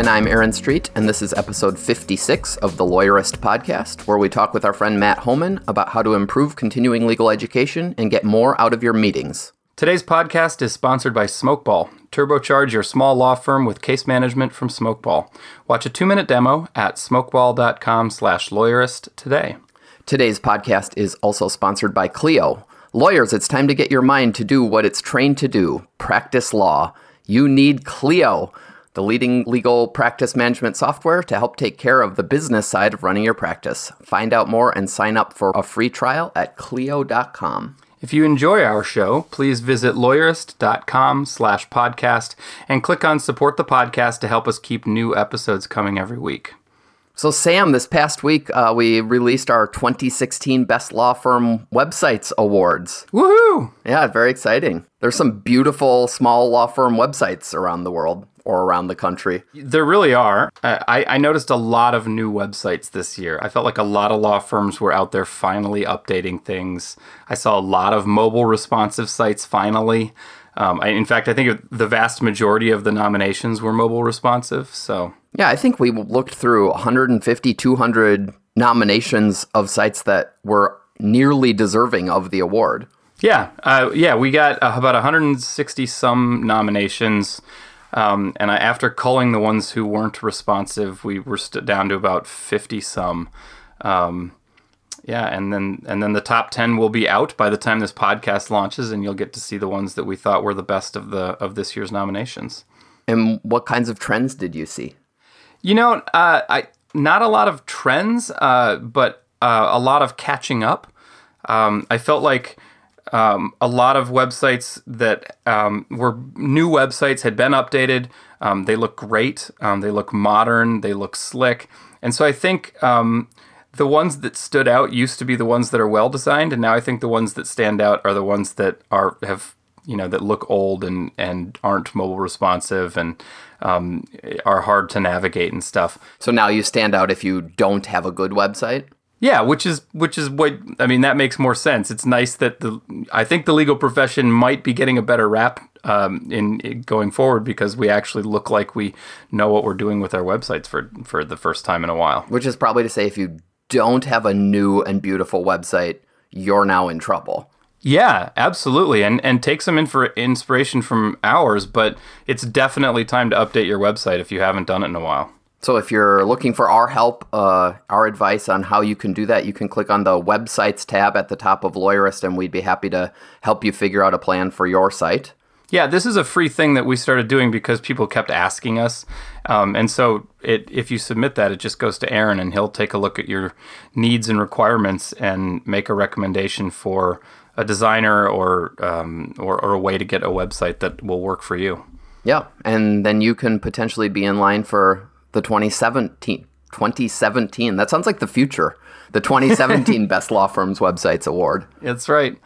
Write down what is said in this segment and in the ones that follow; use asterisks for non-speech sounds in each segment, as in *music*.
And I'm Aaron Street, and this is episode 56 of the Lawyerist Podcast, where we talk with our friend Matt Homann about how to improve continuing legal education and get more out of your meetings. Today's podcast is sponsored by Smokeball. Turbocharge your small law firm with case management from Smokeball. Watch a two-minute demo at smokeball.com slash lawyerist today. Today's podcast is also sponsored by Clio. Lawyers, it's time to get your mind to do what it's trained to do, practice law. You need Clio the leading legal practice management software to help take care of the business side of running your practice. Find out more and sign up for a free trial at clio.com. If you enjoy our show, please visit lawyerist.com slash podcast and click on support the podcast to help us keep new episodes coming every week. So, Sam, this past week uh, we released our 2016 Best Law Firm Websites Awards. Woohoo! Yeah, very exciting. There's some beautiful small law firm websites around the world or around the country. There really are. I, I noticed a lot of new websites this year. I felt like a lot of law firms were out there finally updating things. I saw a lot of mobile responsive sites finally. Um, I, in fact, I think the vast majority of the nominations were mobile responsive. So, yeah, I think we looked through 150, 200 nominations of sites that were nearly deserving of the award. Yeah, uh, yeah, we got uh, about 160 some nominations. Um, and I, after culling the ones who weren't responsive, we were st- down to about fifty some. Um, yeah, and then and then the top ten will be out by the time this podcast launches, and you'll get to see the ones that we thought were the best of the of this year's nominations. And what kinds of trends did you see? You know, uh, I not a lot of trends, uh, but uh, a lot of catching up. Um, I felt like um, a lot of websites that um, were new websites had been updated. Um, they look great. Um, they look modern. They look slick. And so I think um, the ones that stood out used to be the ones that are well designed, and now I think the ones that stand out are the ones that are have you know that look old and and aren't mobile responsive and um, are hard to navigate and stuff. So now you stand out if you don't have a good website. Yeah, which is which is what I mean. That makes more sense. It's nice that the I think the legal profession might be getting a better rap um, in, in, going forward because we actually look like we know what we're doing with our websites for for the first time in a while. Which is probably to say, if you don't have a new and beautiful website, you're now in trouble. Yeah, absolutely, and and take some infor- inspiration from ours, but it's definitely time to update your website if you haven't done it in a while. So if you're looking for our help, uh, our advice on how you can do that, you can click on the websites tab at the top of Lawyerist, and we'd be happy to help you figure out a plan for your site. Yeah, this is a free thing that we started doing because people kept asking us, um, and so it, if you submit that, it just goes to Aaron, and he'll take a look at your needs and requirements and make a recommendation for a designer or um, or, or a way to get a website that will work for you. Yeah, and then you can potentially be in line for the 2017 2017. That sounds like the future. The 2017 *laughs* Best Law Firms Websites Award. That's right.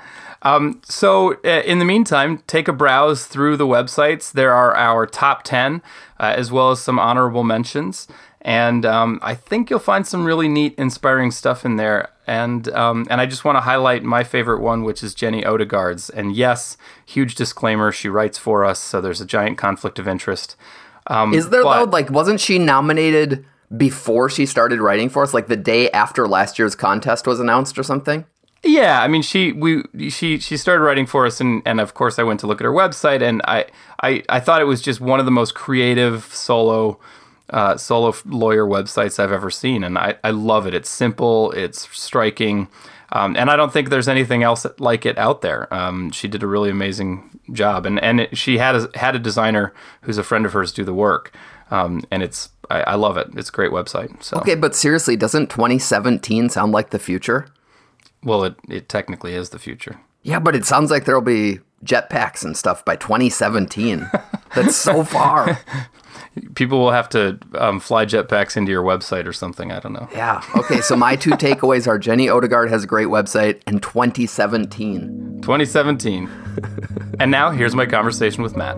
Um, so, uh, in the meantime, take a browse through the websites. There are our top 10, uh, as well as some honorable mentions. And um, I think you'll find some really neat, inspiring stuff in there. And um, and I just want to highlight my favorite one, which is Jenny Odegaard's. And yes, huge disclaimer: she writes for us, so there's a giant conflict of interest. Um, Is there but, though? Like, wasn't she nominated before she started writing for us? Like the day after last year's contest was announced, or something? Yeah, I mean, she we she she started writing for us, and and of course, I went to look at her website, and I I I thought it was just one of the most creative solo. Uh, solo lawyer websites I've ever seen, and I, I love it. It's simple, it's striking, um, and I don't think there's anything else like it out there. Um, she did a really amazing job, and and it, she had a, had a designer who's a friend of hers do the work, um, and it's I, I, love it. It's a great website. So okay, but seriously, doesn't 2017 sound like the future? Well, it it technically is the future. Yeah, but it sounds like there'll be jetpacks and stuff by 2017. *laughs* That's so far. *laughs* People will have to um, fly jetpacks into your website or something. I don't know. Yeah. Okay. So my two *laughs* takeaways are Jenny Odegaard has a great website and 2017. 2017. *laughs* and now here's my conversation with Matt.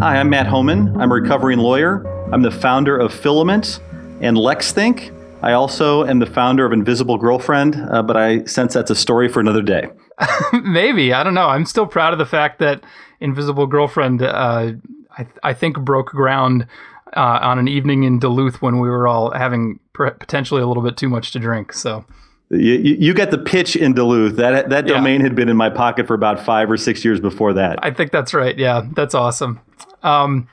Hi, I'm Matt Homann. I'm a recovering lawyer. I'm the founder of Filament and LexThink. I also am the founder of Invisible Girlfriend, uh, but I sense that's a story for another day. *laughs* Maybe. I don't know. I'm still proud of the fact that Invisible Girlfriend, uh, I, th- I, think, broke ground uh, on an evening in Duluth when we were all having potentially a little bit too much to drink. So. You, you get the pitch in Duluth. That that domain yeah. had been in my pocket for about five or six years before that. I think that's right. Yeah, that's awesome. Um,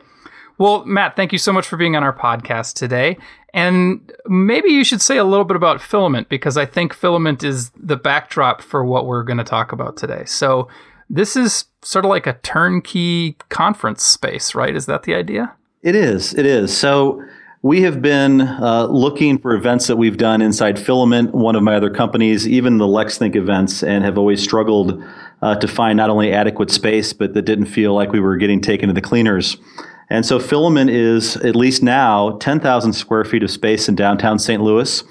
well, Matt, thank you so much for being on our podcast today. And maybe you should say a little bit about Filament because I think Filament is the backdrop for what we're going to talk about today. So, this is sort of like a turnkey conference space, right? Is that the idea? It is. It is. So, we have been uh, looking for events that we've done inside Filament, one of my other companies, even the LexThink events, and have always struggled uh, to find not only adequate space, but that didn't feel like we were getting taken to the cleaners. And so Filament is, at least now, 10,000 square feet of space in downtown St. Louis.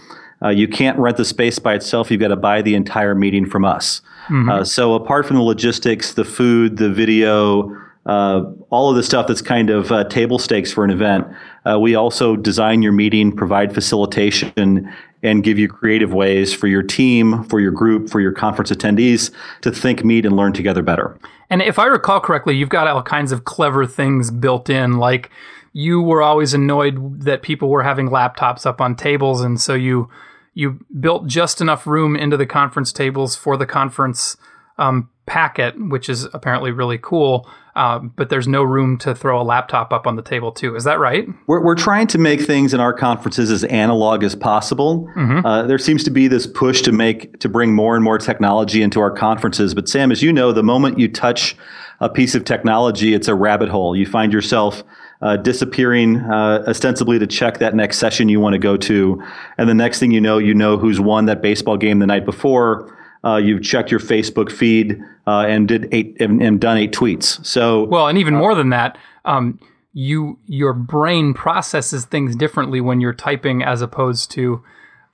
Uh, you can't rent the space by itself. You've got to buy the entire meeting from us. Mm-hmm. Uh, so apart from the logistics, the food, the video, uh, all of the stuff that's kind of uh, table stakes for an event. Uh, we also design your meeting, provide facilitation, and give you creative ways for your team, for your group, for your conference attendees to think, meet, and learn together better. And if I recall correctly, you've got all kinds of clever things built in, like you were always annoyed that people were having laptops up on tables, and so you you built just enough room into the conference tables for the conference um, packet, which is apparently really cool. Uh, but there's no room to throw a laptop up on the table too. Is that right? We're, we're trying to make things in our conferences as analog as possible. Mm-hmm. Uh, there seems to be this push to make to bring more and more technology into our conferences. But Sam, as you know, the moment you touch a piece of technology, it's a rabbit hole. You find yourself uh, disappearing uh, ostensibly to check that next session you want to go to, and the next thing you know, you know who's won that baseball game the night before uh, you've checked your Facebook feed uh, and did eight and, and, done eight tweets. So well, and even uh, more than that, um, you your brain processes things differently when you're typing as opposed to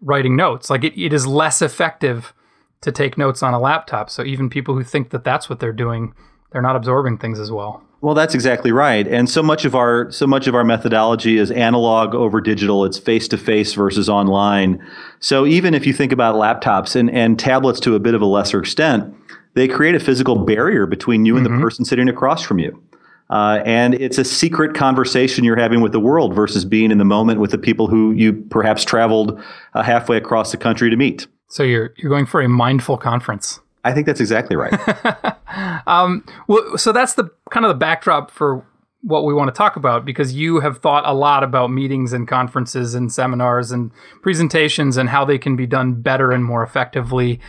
writing notes. Like it, it is less effective to take notes on a laptop. So even people who think that that's what they're doing, they're not absorbing things as well. Well, that's exactly right. And so much of our so much of our methodology is analog over digital. It's face to face versus online. So even if you think about laptops and, and tablets to a bit of a lesser extent, they create a physical barrier between you and mm-hmm. the person sitting across from you. Uh, and it's a secret conversation you're having with the world versus being in the moment with the people who you perhaps traveled uh, halfway across the country to meet. So you're you're going for a mindful conference. I think that's exactly right. *laughs* um, well, so that's the kind of the backdrop for what we want to talk about because you have thought a lot about meetings and conferences and seminars and presentations and how they can be done better and more effectively.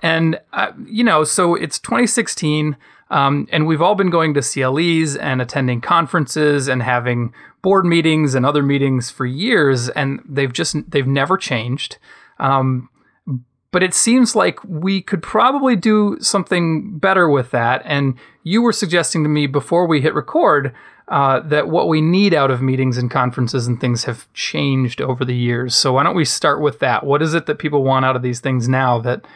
And, uh, you know, so it's 2016. Um, and we've all been going to CLEs and attending conferences and having board meetings and other meetings for years, and they've just they've never changed. Um, but it seems like we could probably do something better with that. And you were suggesting to me before we hit record uh, that what we need out of meetings and conferences and things have changed over the years. So why don't we start with that? What is it that people want out of these things now that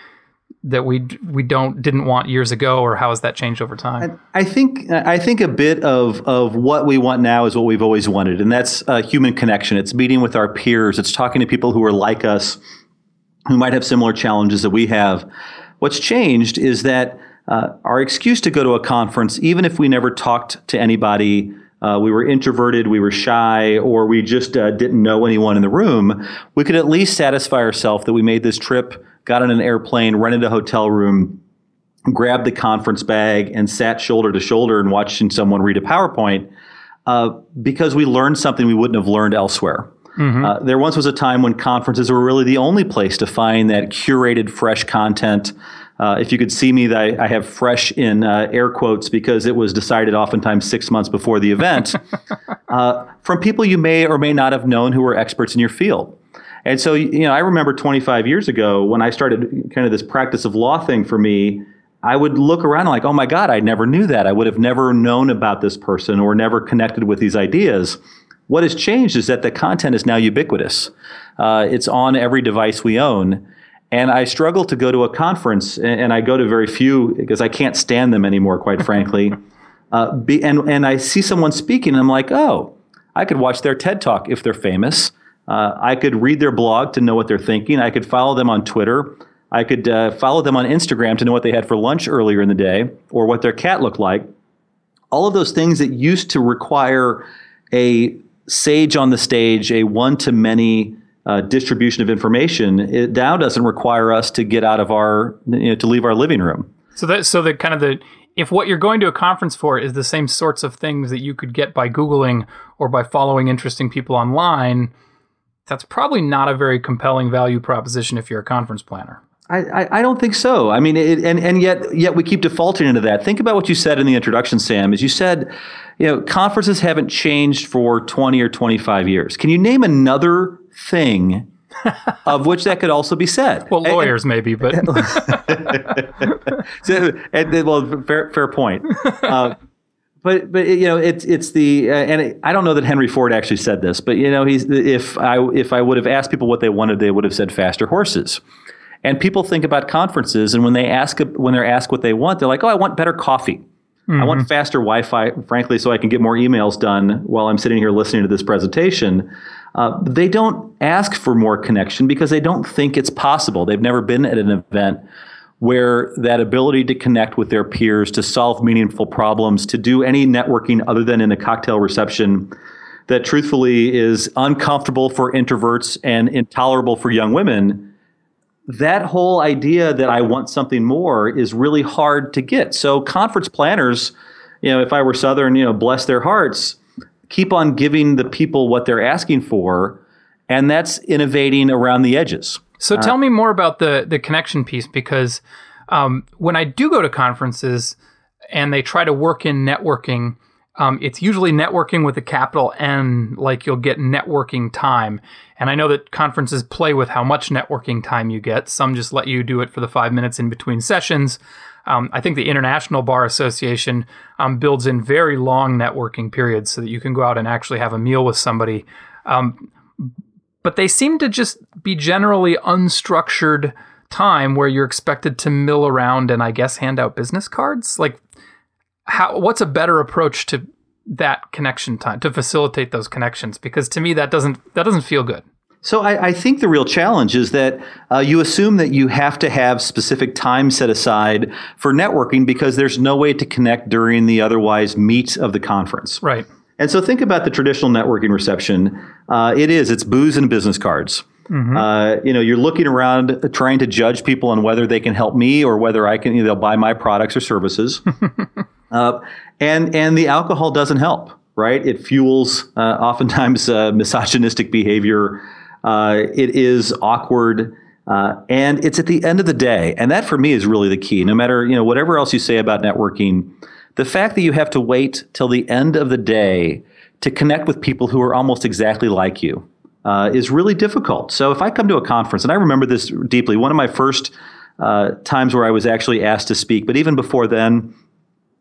that we we don't didn't want years ago, or how has that changed over time? I, I think I think a bit of of what we want now is what we've always wanted, and that's a human connection. It's meeting with our peers. It's talking to people who are like us who might have similar challenges that we have. What's changed is that uh, our excuse to go to a conference, even if we never talked to anybody, uh, we were introverted, we were shy, or we just uh, didn't know anyone in the room, we could at least satisfy ourselves that we made this trip, got on an airplane, rented a hotel room, grabbed the conference bag, and sat shoulder to shoulder and watching someone read a PowerPoint uh, because we learned something we wouldn't have learned elsewhere. Mm-hmm. Uh, there once was a time when conferences were really the only place to find that curated, fresh content. Uh, if you could see me, I, I have fresh in uh, air quotes because it was decided oftentimes six months before the event *laughs* uh, from people you may or may not have known who were experts in your field. And so, you know, I remember 25 years ago when I started kind of this practice of law thing for me, I would look around and like, oh my God, I never knew that. I would have never known about this person or never connected with these ideas. What has changed is that the content is now ubiquitous. Uh, it's on every device we own. And I struggle to go to a conference, and I go to very few because I can't stand them anymore, quite frankly. *laughs* Uh, be, and, and I see someone speaking, and I'm like, oh, I could watch their TED talk if they're famous. Uh, I could read their blog to know what they're thinking. I could follow them on Twitter. I could uh, follow them on Instagram to know what they had for lunch earlier in the day or what their cat looked like. All of those things that used to require a sage on the stage, a one to many uh, distribution of information, it now doesn't require us to get out of our, you know, to leave our living room. So that, so the kind of the, if what you're going to a conference for is the same sorts of things that you could get by Googling or by following interesting people online, that's probably not a very compelling value proposition if you're a conference planner. I, I, don't think so. I mean, it, and and yet yet we keep defaulting into that. Think about what you said in the introduction, Sam. As you said, you know, conferences haven't changed for twenty or twenty five years. Can you name another thing *laughs* of which that could also be said? Well, lawyers and, maybe, but *laughs* so, and, well, fair fair point. Uh, but but you know it's it's the uh, and it, I don't know that Henry Ford actually said this, but you know he's if I if I would have asked people what they wanted, they would have said faster horses. And people think about conferences, and when they ask when they're asked what they want, they're like, "Oh, I want better coffee. Mm-hmm. I want mm-hmm. faster Wi-Fi, frankly, so I can get more emails done while I'm sitting here listening to this presentation." Uh, they don't ask for more connection because they don't think it's possible. They've never been at an event where that ability to connect with their peers, to solve meaningful problems, to do any networking other than in a cocktail reception that truthfully is uncomfortable for introverts and intolerable for young women that whole idea that I want something more is really hard to get. So conference planners, you know, if I were Southern, you know, bless their hearts, keep on giving the people what they're asking for, and that's innovating around the edges. So uh, tell me more about the the connection piece because um, when I do go to conferences and they try to work in networking, um, it's usually networking with a capital N, like you'll get networking time. And I know that conferences play with how much networking time you get. Some just let you do it for the five minutes in between sessions. Um, I think the International Bar Association um, builds in very long networking periods so that you can go out and actually have a meal with somebody. Um, but they seem to just be generally unstructured time where you're expected to mill around and I guess hand out business cards. Like how what's a better approach to that connection time to facilitate those connections? Because to me that doesn't that doesn't feel good. So I, I think the real challenge is that uh, you assume that you have to have specific time set aside for networking because there's no way to connect during the otherwise meat of the conference. Right. And so think about the traditional networking reception. Uh, it is it's booze and business cards. Mm-hmm. Uh, you know, you're looking around trying to judge people on whether they can help me or whether I can, you know, they'll buy my products or services. *laughs* uh, and and the alcohol doesn't help, right? It fuels uh, oftentimes uh, misogynistic behavior. Uh, it is awkward. Uh, and it's at the end of the day, and that for me is really the key. No matter you know whatever else you say about networking, the fact that you have to wait till the end of the day to connect with people who are almost exactly like you uh, is really difficult. So if I come to a conference, and I remember this deeply, one of my first times where I was actually asked to speak, but even before then,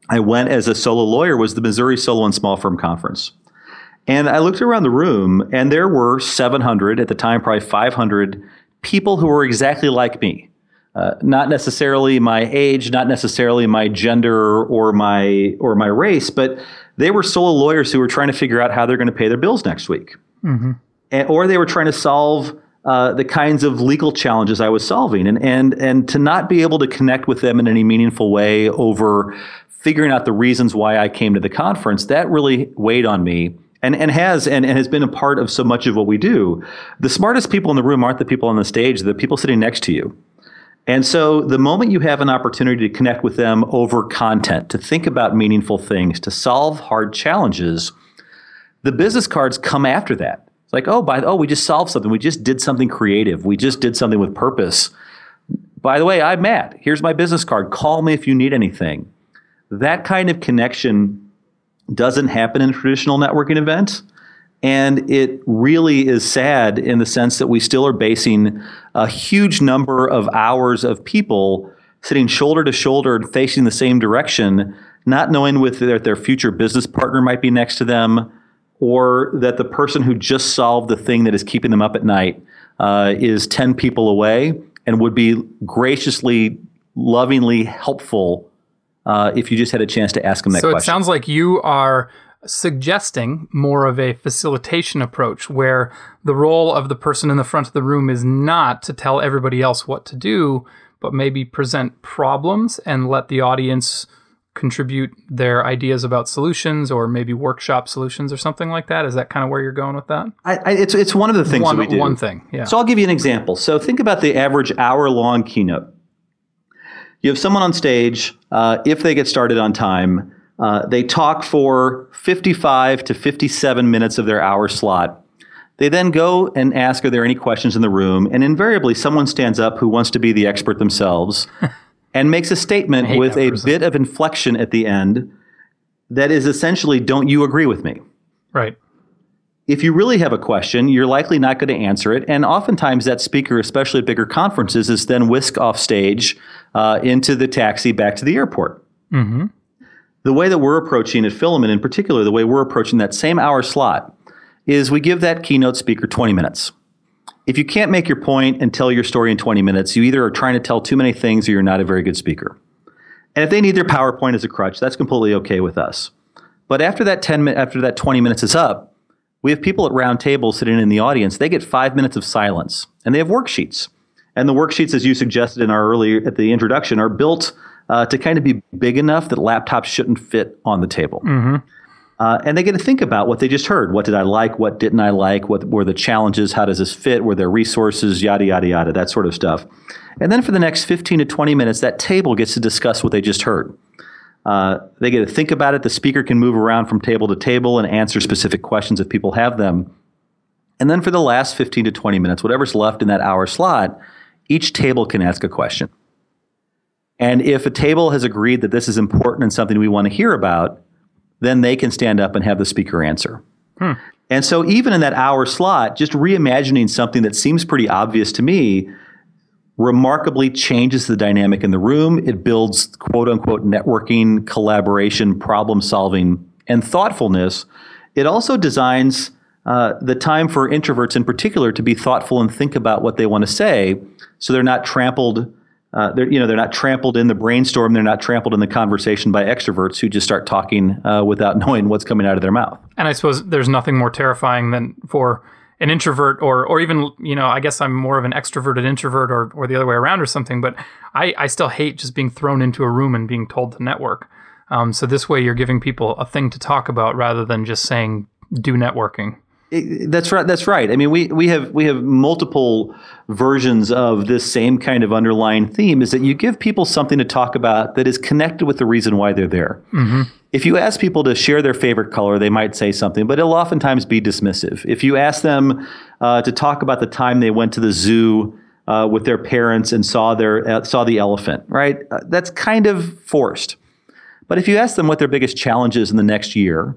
I went as a solo lawyer was the Missouri Solo and Small Firm Conference. And I looked around the room, and there were 700, at the time, probably 500 people who were exactly like me. Uh, not necessarily my age, not necessarily my gender or my or my race, but they were solo lawyers who were trying to figure out how they're going to pay their bills next week. Mm-hmm and, or they were trying to solve uh, the kinds of legal challenges I was solving, and and and to not be able to connect with them in any meaningful way over figuring out the reasons why I came to the conference, that really weighed on me. And, and has and, and has been a part of so much of what we do. The smartest people in the room aren't the people on the stage, the people sitting next to you. And so the moment you have an opportunity to connect with them over content, to think about meaningful things, to solve hard challenges, the business cards come after that like, oh, by oh, we just solved something. We just did something creative. We just did something with purpose. By the way, I'm Matt. Here's my business card. Call me if you need anything. That kind of connection doesn't happen in traditional networking event. And it really is sad in the sense that we still are basing a huge number of hours of people sitting shoulder to shoulder and facing the same direction, not knowing whether their future business partner might be next to them or that the person who just solved the thing that is keeping them up at night uh, is 10 people away and would be graciously, lovingly helpful uh, if you just had a chance to ask them that so question. So it sounds like you are suggesting more of a facilitation approach where the role of the person in the front of the room is not to tell everybody else what to do, but maybe present problems and let the audience contribute their ideas about solutions or maybe workshop solutions or something like that. Is that kind of where you're going with that? I, I, it's, it's one of the things one, that we do. One thing, yeah. So I'll give you an example. So think about the average hour long keynote. You have someone on stage, uh, if they get started on time, uh, they talk for 55 to 57 minutes of their hour slot. They then go and ask, Are there any questions in the room? And invariably, someone stands up who wants to be the expert themselves *laughs* and makes a statement with a bit of inflection at the end that is essentially, Don't you agree with me? Right. If you really have a question, you're likely not going to answer it. And oftentimes, that speaker, especially at bigger conferences, is then whisked off stage uh, into the taxi back to the airport. Mm-hmm the way that we're approaching at Filament in particular, the way we're approaching that same hour slot is we give that keynote speaker 20 minutes. If you can't make your point and tell your story in 20 minutes, you either are trying to tell too many things or you're not a very good speaker. And if they need their PowerPoint as a crutch, that's completely okay with us. But after that 10 after that 20 minutes is up, we have people at round tables sitting in the audience. They get 5 minutes of silence and they have worksheets. And the worksheets as you suggested in our earlier at the introduction are built uh, to kind of be big enough that laptops shouldn't fit on the table. Mm-hmm. Uh, and they get to think about what they just heard. What did I like? What didn't I like? What were the challenges? How does this fit? Were there resources? Yada, yada, yada, that sort of stuff. And then for the next 15 to 20 minutes, that table gets to discuss what they just heard. Uh, they get to think about it. The speaker can move around from table to table and answer specific questions if people have them. And then for the last 15 to 20 minutes, whatever's left in that hour slot, each table can ask a question. And if a table has agreed that this is important and something we want to hear about, then they can stand up and have the speaker answer. Hmm. And so, even in that hour slot, just reimagining something that seems pretty obvious to me remarkably changes the dynamic in the room. It builds quote unquote networking, collaboration, problem solving, and thoughtfulness. It also designs uh, the time for introverts in particular to be thoughtful and think about what they want to say so they're not trampled uh, they're you know they're not trampled in the brainstorm. They're not trampled in the conversation by extroverts who just start talking uh, without *laughs* knowing what's coming out of their mouth. And I suppose there's nothing more terrifying than for an introvert or or even you know I guess I'm more of an extroverted introvert or or the other way around or something. But I I still hate just being thrown into a room and being told to network. Um, so this way you're giving people a thing to talk about rather than just saying do networking that's right. That's right. I mean, we, we have we have multiple versions of this same kind of underlying theme. Is that you give people something to talk about that is connected with the reason why they're there. Mm-hmm. If you ask people to share their favorite color, they might say something, but it'll oftentimes be dismissive. If you ask them uh, to talk about the time they went to the zoo uh, with their parents and saw their uh, saw the elephant, right? Uh, that's kind of forced. But if you ask them what their biggest challenge is in the next year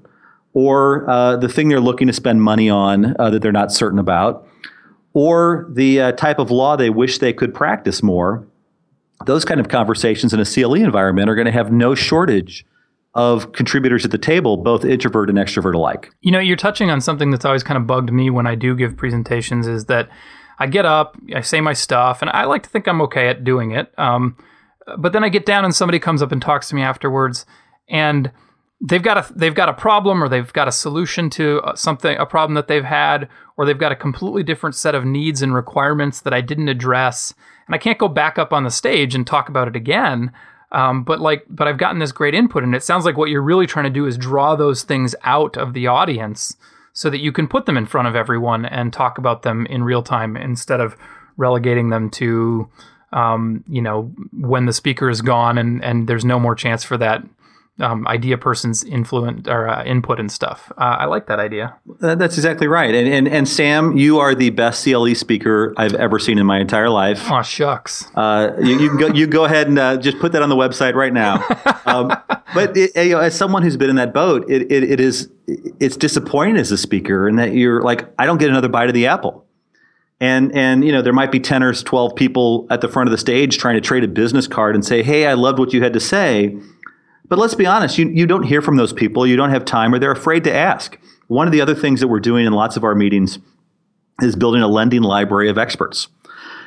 or uh, the thing they're looking to spend money on uh, that they're not certain about, or the uh, type of law they wish they could practice more, those kind of conversations in a CLE environment are going to have no shortage of contributors at the table, both introvert and extrovert alike. You know, you're touching on something that's always kind of bugged me when I do give presentations is that I get up, I say my stuff, and I like to think I'm okay at doing it. Um, but then I get down and somebody comes up and talks to me afterwards, and they've got a they've got a problem or they've got a solution to uh, something a problem that they've had or they've got a completely different set of needs and requirements that I didn't address. And I can't go back up on the stage and talk about it again um, but like but I've gotten this great input and it sounds like what you're really trying to do is draw those things out of the audience so that you can put them in front of everyone and talk about them in real time instead of relegating them to um, you know when the speaker is gone and and there's no more chance for that um, idea person's influence or uh, input and stuff. Uh, I like that idea. That's exactly right. And, and and Sam, you are the best CLE speaker I've ever seen in my entire life. Oh shucks. Uh, you, you, can go you go ahead and uh, just put that on the website right now. *laughs* Um, but it, you know, as someone who's been in that boat, it, it, it is it's disappointing as a speaker, and that you're like, I don't get another bite of the apple. And and you know there might be ten or twelve people at the front of the stage trying to trade a business card and say, "Hey, I loved what you had to say." But let's be honest, you, you don't hear from those people. You don't have time, or they're afraid to ask. One of the other things that we're doing in lots of our meetings is building a lending library of experts.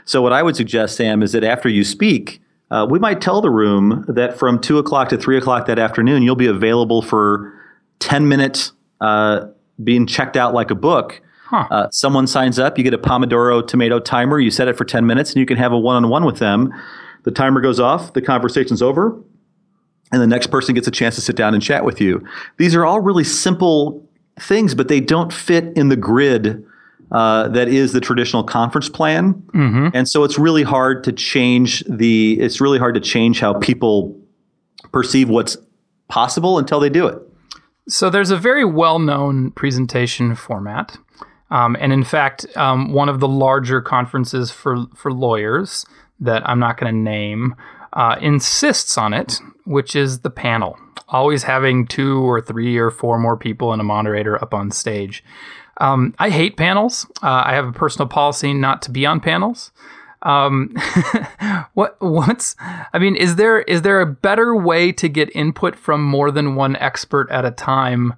So what I would suggest, Sam, is that after you speak, uh, we might tell the room that from two o'clock to three o'clock that afternoon, you'll be available for ten minutes, uh, being checked out like a book Huh. Uh, someone signs up, you get a Pomodoro tomato timer, you set it for 10 minutes, and you can have a one on one with them. The timer goes off, the conversation's over, and the next person gets a chance to sit down and chat with you. These are all really simple things, but they don't fit in the grid uh, that is the traditional conference plan. Mm-hmm. And so it's really hard to change the, it's really hard to change how people perceive what's possible until they do it. So there's a very well known presentation format um, and in fact, um, one of the larger conferences for, for lawyers that I'm not going to name uh, insists on it, which is the panel. Always having two or three or four more people and a moderator up on stage. Um, I hate panels. Uh, I have a personal policy not to be on panels. Um, *laughs* what what's I mean, is there is there a better way to get input from more than one expert at a time?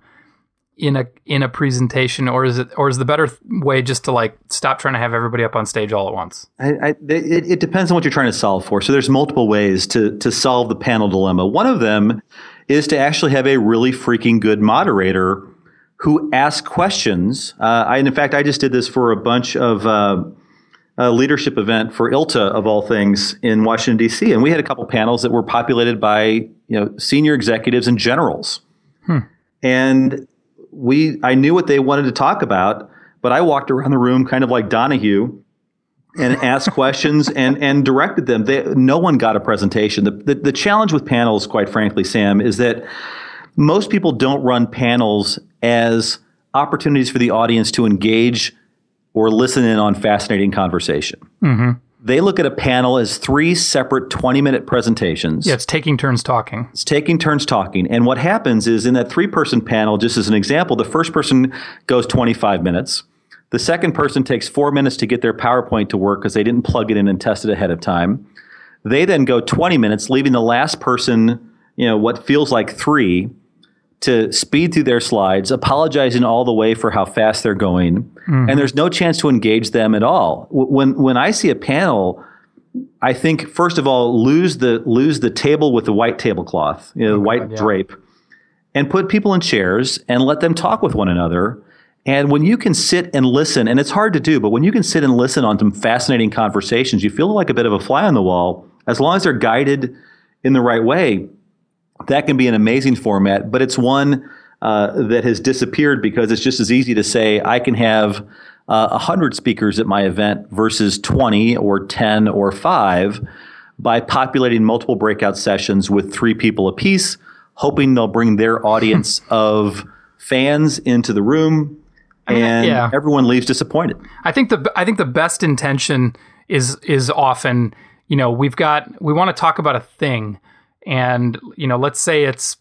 In a in a presentation or is it or is the better way just to like stop trying to have everybody up on stage all at once I, I, it, it depends on what you're trying to solve for so there's multiple ways to to solve the panel dilemma one of them is to actually have a really freaking good moderator who asks questions uh, I, in fact i just did this for a bunch of uh, a leadership event for ILTA of all things in Washington D.C. And we had a couple panels that were populated by you know senior executives and generals. Hmm. And we I knew what they wanted to talk about, but I walked around the room kind of like Donahue and *laughs* asked questions and and directed them. They, no one got a presentation. The, the the challenge with panels, quite frankly, Sam, is that most people don't run panels as opportunities for the audience to engage or listen in on fascinating conversation. Mm-hmm. They look at a panel as three separate 20 minute presentations. Yeah, it's taking turns talking. It's taking turns talking. And what happens is in that three person panel, just as an example, the first person goes 25 minutes. The second person takes four minutes to get their PowerPoint to work because they didn't plug it in and test it ahead of time. They then go 20 minutes, leaving the last person, you know, what feels like three to speed through their slides, apologizing all the way for how fast they're going, mm-hmm. and there's no chance to engage them at all. When when I see a panel, I think first of all lose the lose the table with the white tablecloth, you know, the oh, white yeah. drape, and put people in chairs and let them talk with one another. And when you can sit and listen, and it's hard to do, but when you can sit and listen on some fascinating conversations, you feel like a bit of a fly on the wall. As long as they're guided in the right way, that can be an amazing format, but it's one uh, that has disappeared because it's just as easy to say I can have uh, 100 speakers at my event versus 20 or 10 or 5 by populating multiple breakout sessions with three people apiece, hoping they'll bring their audience of fans into the room and yeah. everyone leaves disappointed. I think the I think the best intention is is often, you know, we've got we want to talk about a thing and you know let's say it's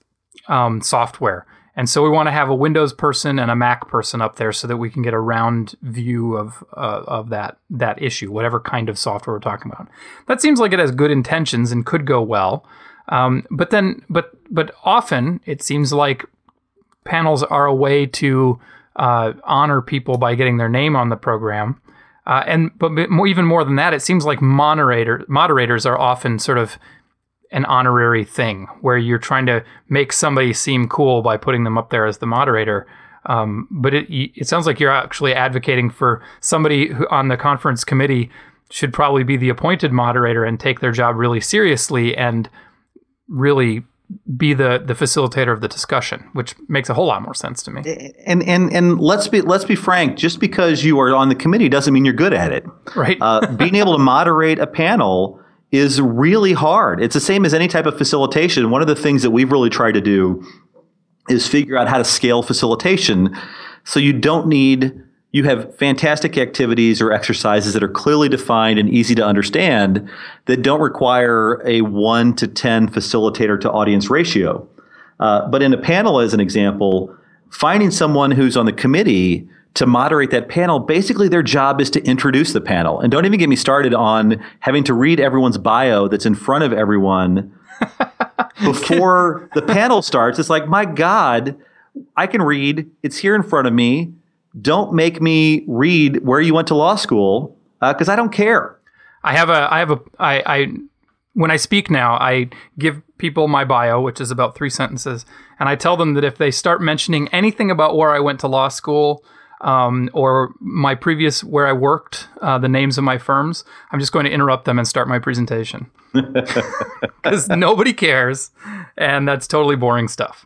um, software. And so we want to have a windows person and a mac person up there so that we can get a round view of uh, of that that issue whatever kind of software we're talking about. That seems like it has good intentions and could go well. Um, but then but but often it seems like panels are a way to uh, honor people by getting their name on the program. Uh, and but more, even more than that, it seems like moderator moderators are often sort of an honorary thing where you're trying to make somebody seem cool by putting them up there as the moderator. Um, but it it sounds like you're actually advocating for somebody who on the conference committee should probably be the appointed moderator and take their job really seriously and really be the the facilitator of the discussion, which makes a whole lot more sense to me. And and and let's be let's be frank. Just because you are on the committee doesn't mean you're good at it. Right. uh, being able to *laughs* moderate a panel is really hard. It's the same as any type of facilitation. One of the things that we've really tried to do is figure out how to scale facilitation so you don't need you have fantastic activities or exercises that are clearly defined and easy to understand that don't require a 1 to 10 facilitator to audience ratio. Uh, but in a panel, as an example, finding someone who's on the committee to moderate that panel, basically their job is to introduce the panel. And don't even get me started on having to read everyone's bio that's in front of everyone *laughs* before the panel starts. It's like, my God, I can read. It's here in front of me don't make me read where you went to law school because uh, I don't care. I have a I have a I, I when I speak now, I give people my bio, which is about three sentences, and I tell them that if they start mentioning anything about where I went to law school um, or my previous where I worked, uh, the names of my firms, I'm just going to interrupt them and start my presentation *laughs* because nobody cares, and that's totally boring stuff.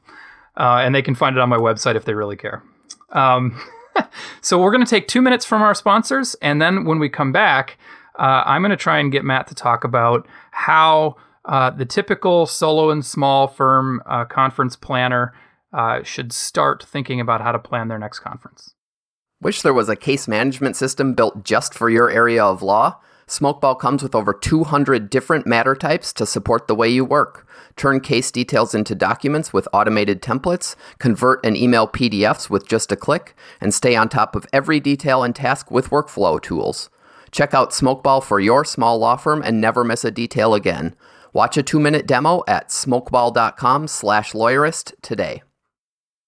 Uh, and they can find it on my website if they really care. Um, *laughs* so we're going to take two minutes from our sponsors, and then when we come back, uh, I'm going to try and get Matt to talk about how uh, the typical solo and small firm uh, conference planner uh, should start thinking about how to plan their next conference. Wish there was a case management system built just for your area of law? Smokeball comes with over 200 different matter types to support the way you work. Turn case details into documents with automated templates, convert and email PDFs with just a click, and stay on top of every detail and task with workflow tools. Check out Smokeball for your small law firm and never miss a detail again. Watch a two-minute demo at smokeball.com slash lawyerist today.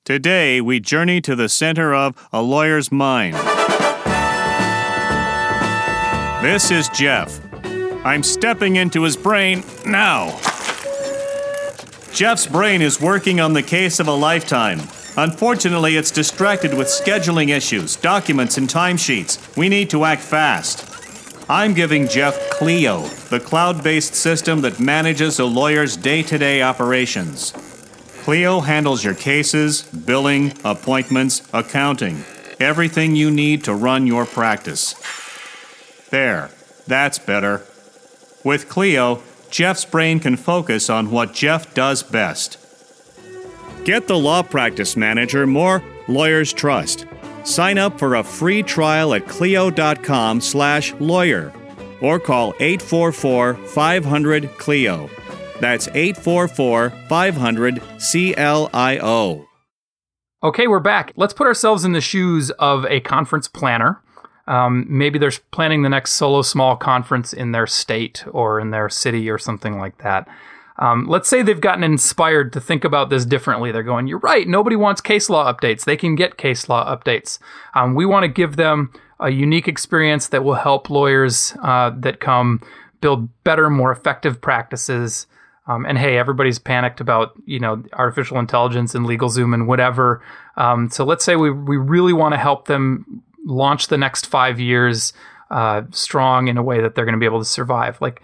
Today, we journey to the center of a lawyer's mind this is Jeff. I'm stepping into his brain now. Jeff's brain is working on the case of a lifetime. Unfortunately, it's distracted with scheduling issues, documents, and timesheets. We need to act fast. I'm giving Jeff Clio, the cloud based system that manages a lawyer's day to day operations. Clio handles your cases, billing, appointments, accounting, everything you need to run your practice. There, that's better. With Clio, Jeff's brain can focus on what Jeff does best. Get the Law Practice Manager more lawyers trust. Sign up for a free trial at clio.com/lawyer or call 844-500-CLIO. That's 844-500-CLIO. Okay, we're back. Let's put ourselves in the shoes of a conference planner um, maybe they're planning the next solo small conference in their state or in their city or something like that. Um, let's say they've gotten inspired to think about this differently. They're going, You're right, nobody wants case law updates. They can get case law updates. Um, we want to give them a unique experience that will help lawyers uh, that come build better, more effective practices. Um, and hey, everybody's panicked about you know artificial intelligence and LegalZoom and whatever. Um, so let's say we we really want to help them launch the next five years uh, strong in a way that they're going to be able to survive. Like,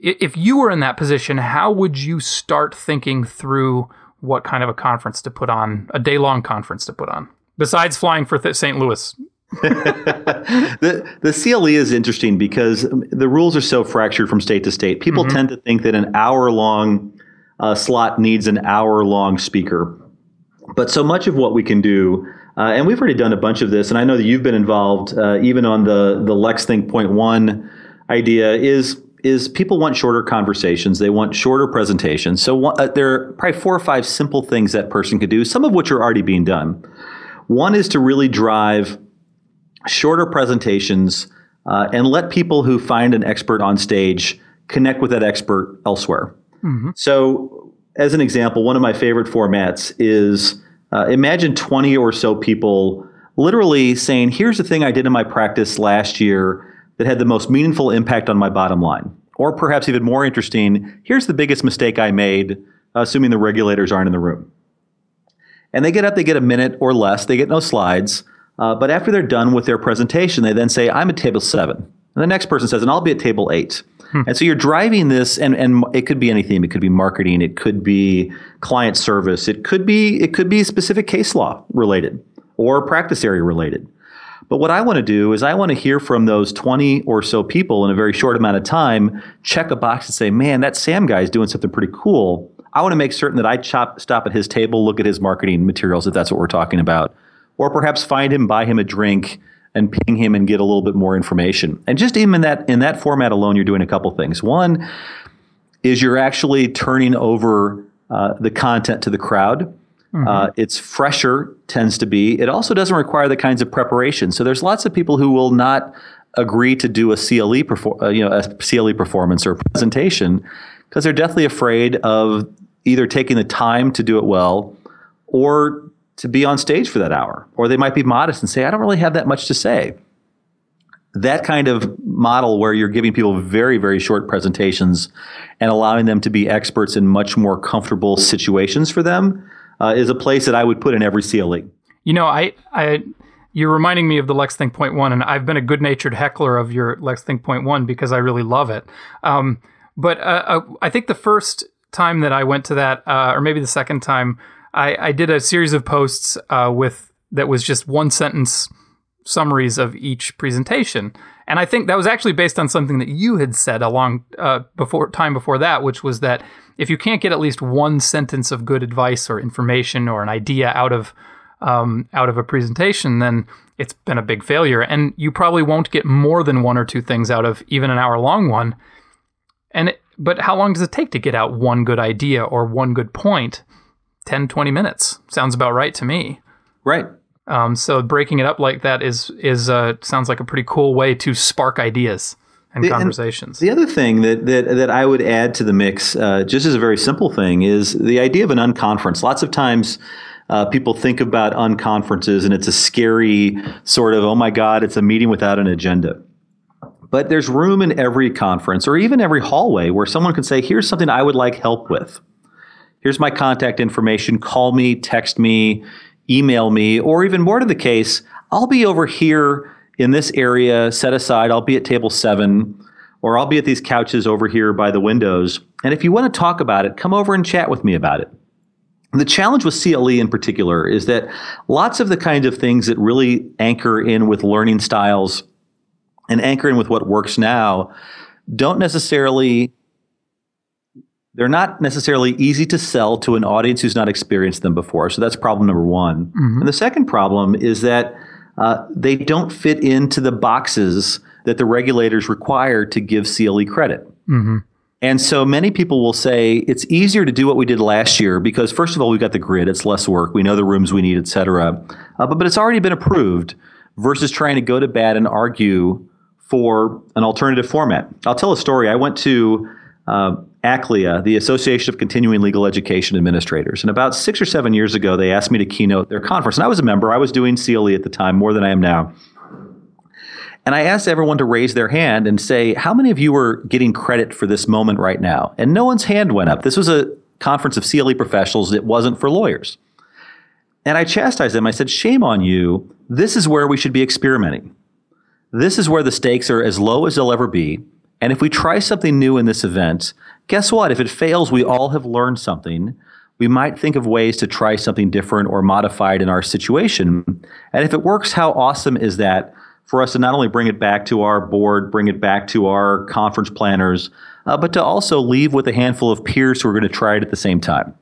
if you were in that position, how would you start thinking through what kind of a conference to put on, a day long conference to put on, besides flying for th- St. Louis? *laughs* the the CLE is interesting because the rules are so fractured from state to state. People mm-hmm. tend to think that an hour long uh, slot needs an hour long speaker, but so much of what we can do uh, and we've already done a bunch of this, and I know that you've been involved uh, even on the the LexThink point one idea. Is is people want shorter conversations? They want shorter presentations. So one, uh, there are probably four or five simple things that person could do. Some of which are already being done. One is to really drive shorter presentations uh, and let people who find an expert on stage connect with that expert elsewhere. Mm-hmm. So, as an example, one of my favorite formats is uh, imagine 20 or so people literally saying, here's the thing I did in my practice last year that had the most meaningful impact on my bottom line. Or perhaps even more interesting, here's the biggest mistake I made, assuming the regulators aren't in the room. And they get up, they get a minute or less, they get no slides. Uh, but after they're done with their presentation, they then say, I'm at table seven. And the next person says, and I'll be at table eight. Hmm. And so you're driving this, and, and it could be anything. It could be marketing. It could be client service. It could be it could be specific case law related or practice area related. But what I want to do is I want to hear from those 20 or so people in a very short amount of time, check a box and say, man, that Sam guy is doing something pretty cool. I want to make certain that I chop, stop at his table, look at his marketing materials, if that's what we're talking about, or perhaps find him, buy him a drink, and ping him and get a little bit more information. And just even in that in that format alone, you're doing a couple things. One is you're actually turning over uh, the content to the crowd. Mm-hmm. Uh, it's fresher, tends to be. It also doesn't require the kinds of preparation. So there's lots of people who will not agree to do a CLE, perfor- uh, you know, a CLE performance or presentation because they're deathly afraid of either taking the time to do it well or to be on stage for that hour. Or they might be modest and say, I don't really have that much to say. That kind of model where you're giving people very, very short presentations and allowing them to be experts in much more comfortable situations for them uh, is a place that I would put in every CLE. You know, I, I, you're reminding me of the LexThink Point One, and I've been a good-natured heckler of your LexThink Point One because I really love it. Um, but uh, uh, I think the first time that I went to that, uh, or maybe the second time, I, I did a series of posts uh, with that was just one sentence summaries of each presentation, and I think that was actually based on something that you had said a long uh, before time before that, which was that if you can't get at least one sentence of good advice or information or an idea out of um, out of a presentation, then it's been a big failure, and you probably won't get more than one or two things out of even an hour long one. And it, but how long does it take to get out one good idea or one good point? 10, 20 minutes. Sounds about right to me. Right. Um, so breaking it up like that is is uh, sounds like a pretty cool way to spark ideas and the, conversations. And the other thing that, that that I would add to the mix, uh, just as a very simple thing, is the idea of an unconference. Lots of times. Uh, people think about unconferences and it's a scary sort of, oh my God, it's a meeting without an agenda. But there's room in every conference or even every hallway where someone can say, here's something I would like help with. Here's my contact information. Call me, text me, email me, or even more to the case, I'll be over here in this area set aside. I'll be at table seven, or I'll be at these couches over here by the windows. And if you want to talk about it, come over and chat with me about it. The challenge with CLE in particular is that lots of the kinds of things that really anchor in with learning styles and anchor in with what works now don't necessarily they're not necessarily easy to sell to an audience who's not experienced them before. So that's problem number one. Mm-hmm. And the second problem is that uh, they don't fit into the boxes that the regulators require to give CLE credit. Mm-hmm. And so many people will say it's easier to do what we did last year because, first of all, we've got the grid, it's less work, we know the rooms we need, et cetera. Uh, but, but it's already been approved versus trying to go to bat and argue for an alternative format. I'll tell a story. I went to uh, ACLEA, the Association of Continuing Legal Education Administrators, and about six or seven years ago, they asked me to keynote their conference. And I was a member. I was doing CLE at the time, more than I am now. And I asked everyone to raise their hand and say, how many of you are getting credit for this moment right now? And no one's hand went up. This was a conference of CLE professionals. It wasn't for lawyers. And I chastised them. I said, shame on you. This is where we should be experimenting. This is where the stakes are as low as they'll ever be. And if we try something new in this event, guess what? If it fails, we all have learned something. We might think of ways to try something different or modified in our situation. And if it works, how awesome is that for us to not only bring it back to our board, bring it back to our conference planners, uh, but to also leave with a handful of peers who are going to try it at the same time.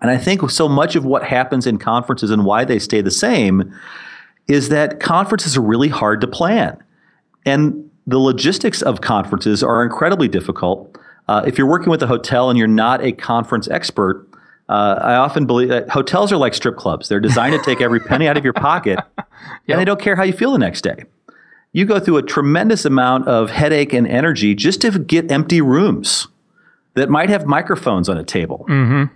And I think so much of what happens in conferences and why they stay the same is that conferences are really hard to plan. And the logistics of conferences are incredibly difficult. Uh, if you're working with a hotel and you're not a conference expert, uh, I often believe that hotels are like strip clubs. They're designed to take every penny out of your pocket, yep. *laughs* and they don't care how you feel the next day. You go through a tremendous amount of headache and energy just to get empty rooms that might have microphones on a table. Mm-hmm.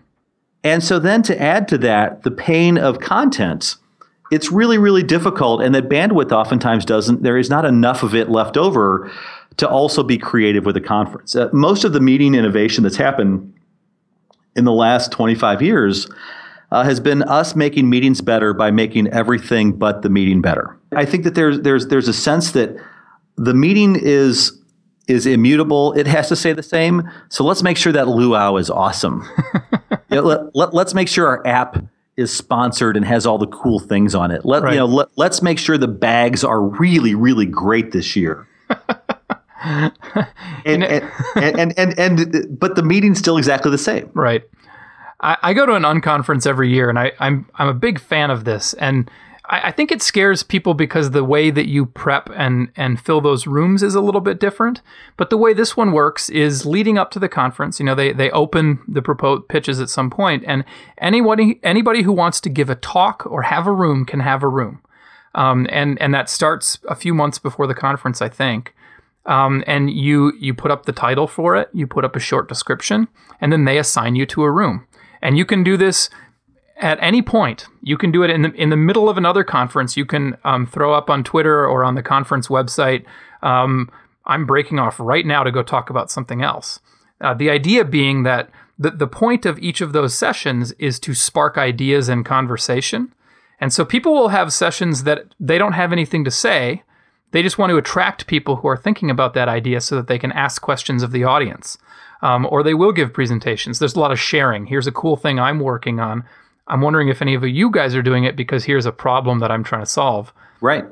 And so then to add to that, the pain of content it's really, really difficult. And that bandwidth oftentimes doesn't, there is not enough of it left over to also be creative with a conference. Uh, most of the meeting innovation that's happened in the last 25 years uh, has been us making meetings better by making everything but the meeting better. I think that there's there's there's a sense that the meeting is is immutable. It has to stay the same. So let's make sure that luau is awesome. *laughs* you know, let, let, let's make sure our app is sponsored and has all the cool things on it. Let Right. you know. Let, let's make sure the bags are really, really great this year. *laughs* and, and, and, and, and, and but the meeting's still exactly the same. Right. I, I go to an unconference every year, and I, I'm I'm a big fan of this, and I, I think it scares people because the way that you prep and and fill those rooms is a little bit different. But the way this one works is leading up to the conference. You know, they they open the proposed pitches at some point, and anybody anybody who wants to give a talk or have a room can have a room, um, and and that starts a few months before the conference, I think um, and you you put up the title for it, you put up a short description, and then they assign you to a room. And you can do this at any point. You can do it in the in the middle of another conference. You can um, throw up on Twitter or on the conference website. Um, I'm breaking off right now to go talk about something else. Uh, the idea being that the, the point of each of those sessions is to spark ideas and conversation. And so people will have sessions that they don't have anything to say. They just want to attract people who are thinking about that idea so that they can ask questions of the audience. Um, or they will give presentations. There's a lot of sharing. Here's a cool thing I'm working on. I'm wondering if any of you guys are doing it because here's a problem that I'm trying to solve. Right.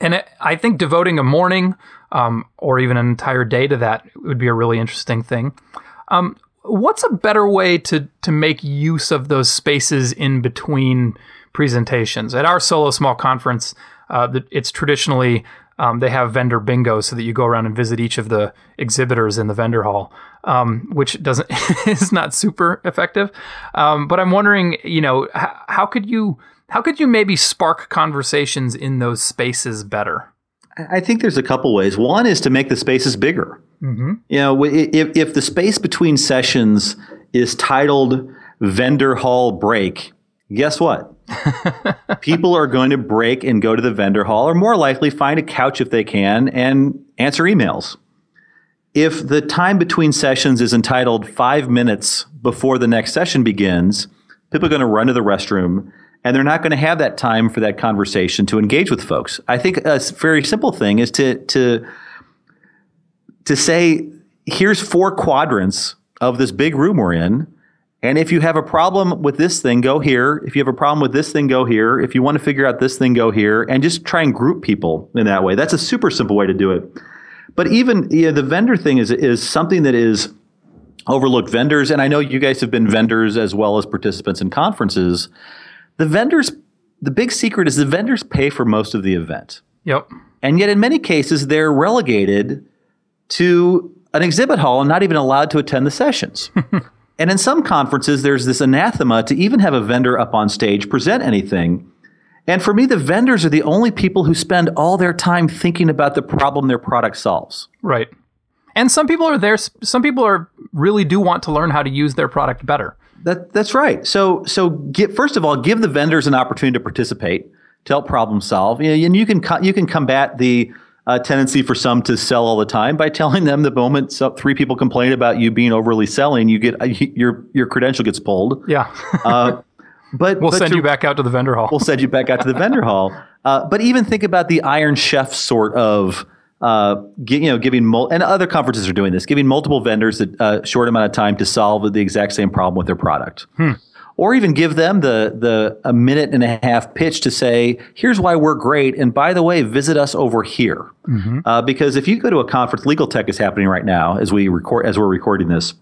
And it, I think devoting a morning um, or even an entire day to that would be a really interesting thing. Um, what's a better way to to make use of those spaces in between presentations? At our solo small conference, uh, it's traditionally um, they have vendor bingo so that you go around and visit each of the exhibitors in the vendor hall, um, which doesn't *laughs* is not super effective. Um, but I'm wondering, you know, h- how could you how could you maybe spark conversations in those spaces better? I think there's a couple ways. One is to make the spaces bigger. You know, if, if the space between sessions is titled vendor hall break, guess what? *laughs* People are going to break and go to the vendor hall, or more likely find a couch if they can and answer emails. If the time between sessions is entitled five minutes before the next session begins, people are going to run to the restroom and they're not going to have that time for that conversation to engage with folks. I think a very simple thing is to to to say here's four quadrants of this big room we're in. And if you have a problem with this thing, go here. If you have a problem with this thing, go here. If you want to figure out this thing, go here. And just try and group people in that way. That's a super simple way to do it. But even you know, the vendor thing is is something that is overlooked. Vendors, and I know you guys have been vendors as well as participants in conferences. The vendors, the big secret is the vendors pay for most of the event. Yep. And yet, in many cases, they're relegated to an exhibit hall and not even allowed to attend the sessions. *laughs* and in some conferences, there's this anathema to even have a vendor up on stage present anything. And for me, the vendors are the only people who spend all their time thinking about the problem their product solves. Right. And some people are there. Some people are really do want to learn how to use their product better. That, that's right. So, so get, first of all, give the vendors an opportunity to participate, to help problem solve. You know, and you can co- you can combat the uh, tendency for some to sell all the time by telling them the moment so three people complain about you being overly selling, you get uh, your your credential gets pulled. Yeah. Uh, but we'll but send to- you back out to the vendor hall. We'll send you back out to the vendor *laughs* hall. Uh, but even think about the Iron Chef sort of, uh, gi- you know, giving mul- and other conferences are doing this, giving multiple vendors a uh, short amount of time to solve the exact same problem with their product. Or even give them the the a minute and a half pitch to say, here's why we're great, and by the way, visit us over here. Uh, because if you go to a conference, Legal Tech is happening right now as we record as we're recording this.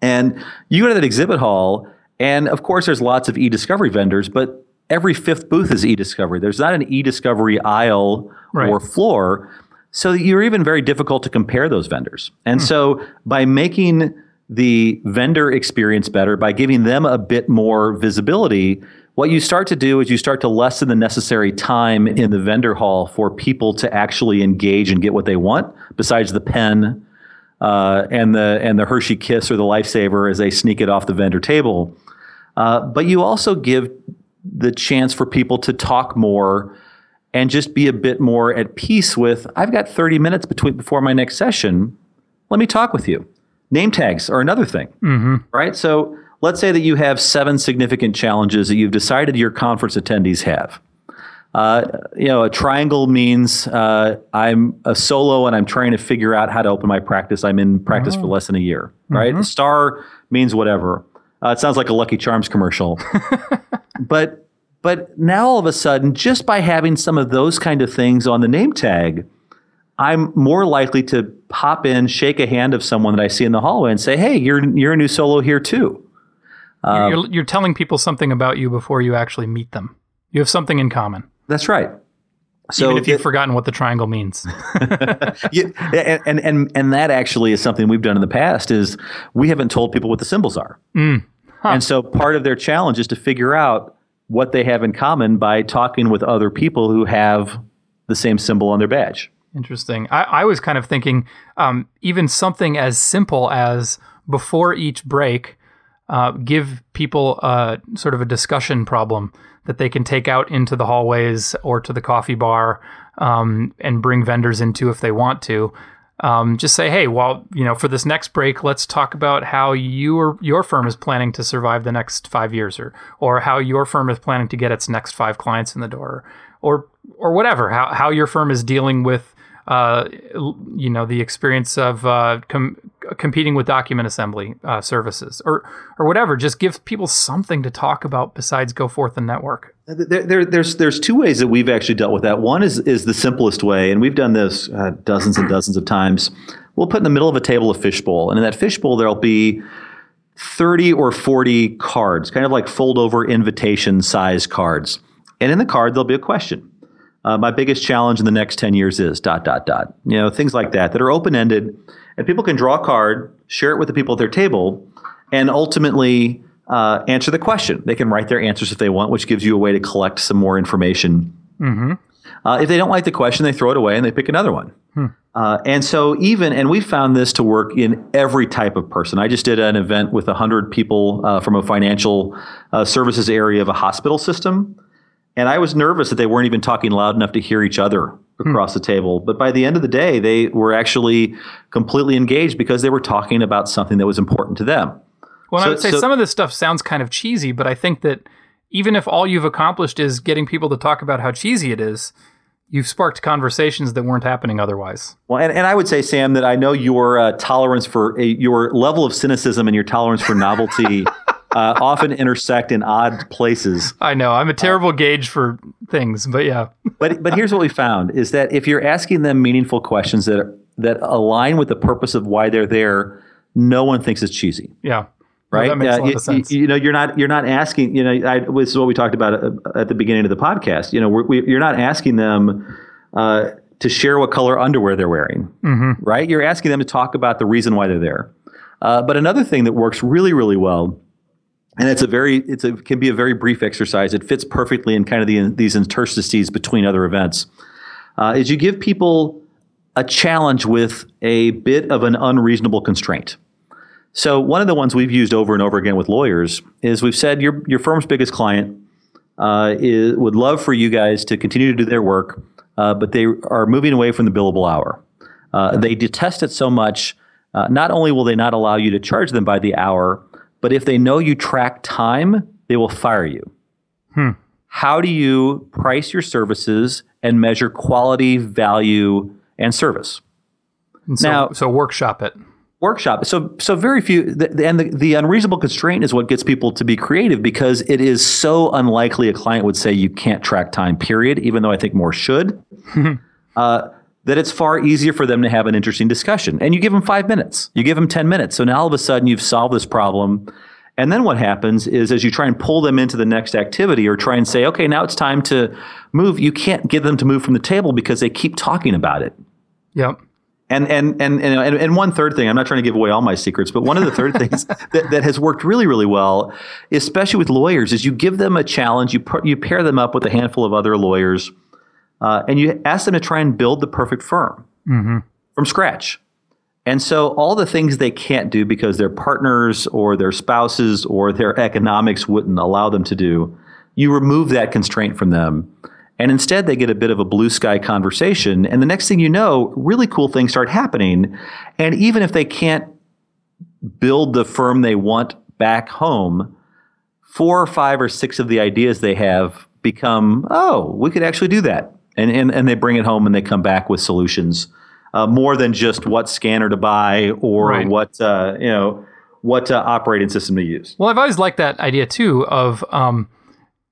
And you go to that exhibit hall, and of course, there's lots of e-discovery vendors, but every fifth booth is e-discovery. There's not an e-discovery aisle Right. or floor, so you're even very difficult to compare those vendors. And so, by making the vendor experience better, by giving them a bit more visibility, what you start to do is you start to lessen the necessary time in the vendor hall for people to actually engage and get what they want, besides the pen uh, and the and the Hershey Kiss or the Lifesaver as they sneak it off the vendor table. Uh, but you also give the chance for people to talk more and just be a bit more at peace with. I've got 30 minutes between before my next session. Let me talk with you. Name tags are another thing, right? So let's say that you have seven significant challenges that you've decided your conference attendees have. Uh, you know, a triangle means uh, I'm a solo and I'm trying to figure out how to open my practice. I'm in practice for less than a year, right? A star means whatever. Uh, it sounds like a Lucky Charms commercial. *laughs* but but now all of a sudden, just by having some of those kind of things on the name tag, I'm more likely to pop in, shake a hand of someone that I see in the hallway, and say, "Hey, you're you're a new solo here too." Um, you're, you're telling people something about you before you actually meet them. You have something in common. That's right. So Even if you've it, forgotten what the triangle means. *laughs* *laughs* yeah, and, and and that actually is something we've done in the past is we haven't told people what the symbols are. Mm. Huh. And so part of their challenge is to figure out what they have in common by talking with other people who have the same symbol on their badge. Interesting. I, I was kind of thinking um, even something as simple as before each break, uh, give people a sort of a discussion problem that they can take out into the hallways or to the coffee bar um, and bring vendors into if they want to. Um, just say, hey, well, you know, for this next break, let's talk about how your your firm is planning to survive the next five years, or or how your firm is planning to get its next five clients in the door, or or whatever. How how your firm is dealing with uh, you know, the experience of uh, com- competing with document assembly uh, services or or whatever. Just give people something to talk about besides go forth and network. There, there, there's there's two ways that we've actually dealt with that. One is is the simplest way, and we've done this uh, dozens and dozens of times. We'll put in the middle of a table a fishbowl, and in that fishbowl there'll be 30 or 40 cards, kind of like fold over invitation size cards. And in the card, there'll be a question. Uh, my biggest challenge in the next 10 years is dot, dot, dot. You know, things like that that are open ended. And people can draw a card, share it with the people at their table, and ultimately uh, answer the question. They can write their answers if they want, which gives you a way to collect some more information. Mm-hmm. Uh, if they don't like the question, they throw it away and they pick another one. Hmm. Uh, and so, even, and we found this to work in every type of person. I just did an event with 100 people uh, from a financial uh, services area of a hospital system. And I was nervous that they weren't even talking loud enough to hear each other hmm. across hmm. the table. But by the end of the day, they were actually completely engaged because they were talking about something that was important to them. Well, so, I would say so, some of this stuff sounds kind of cheesy, but I think that even if all you've accomplished is getting people to talk about how cheesy it is, you've sparked conversations that weren't happening otherwise. Well, and, and I would say, Sam, that I know your uh, tolerance for a, your level of cynicism and your tolerance for novelty *laughs* uh, often intersect in odd places. I know I'm a terrible uh, gauge for things, but yeah. but but here's what we found is that if you're asking them meaningful questions that that align with the purpose of why they're there, no one thinks it's cheesy. Yeah. Right. that makes uh, a lot you, of sense. You know, you're not you're not asking. You know, I, this is what we talked about uh, at the beginning of the podcast. You know, we, you're not asking them. Uh, to share what color underwear they're wearing, mm-hmm. right? You're asking them to talk about the reason why they're there. Uh, but another thing that works really, really well and it's a very it's a can be a very brief exercise. It fits perfectly in kind of the, these interstices between other events. Uh, is you give people a challenge with a bit of an unreasonable constraint. So one of the ones we've used over and over again with lawyers is we've said your your firm's biggest client uh, is, would love for you guys to continue to do their work, uh, but they are moving away from the billable hour. Uh, they detest it so much. Uh, not only will they not allow you to charge them by the hour, but if they know you track time, they will fire you. Hmm. How do you price your services and measure quality, value, and service? And so, now, so workshop it. Workshop. So, so very few, the, and the, the unreasonable constraint is what gets people to be creative because it is so unlikely a client would say you can't track time. Period. Even though I think more should. *laughs* uh, that it's far easier for them to have an interesting discussion. And you give them five minutes, you give them 10 minutes. So now all of a sudden you've solved this problem. And then what happens is as you try and pull them into the next activity or try and say, okay, now it's time to move, you can't get them to move from the table because they keep talking about it. Yep. And, and, and, and, and one third thing, I'm not trying to give away all my secrets, but one of the third things *laughs* that, that has worked really, really well, especially with lawyers, is you give them a challenge, you, put, you pair them up with a handful of other lawyers uh, and you ask them to try and build the perfect firm mm-hmm. from scratch. And so all the things they can't do because their partners or their spouses or their economics wouldn't allow them to do, you remove that constraint from them. And instead, they get a bit of a blue sky conversation. And the next thing you know, really cool things start happening. And even if they can't build the firm they want back home, four or five or six of the ideas they have become, oh, we could actually do that and, and, and they bring it home and they come back with solutions uh, more than just what scanner to buy or right. what uh, you know what uh, operating system to use. Well, I've always liked that idea too of um,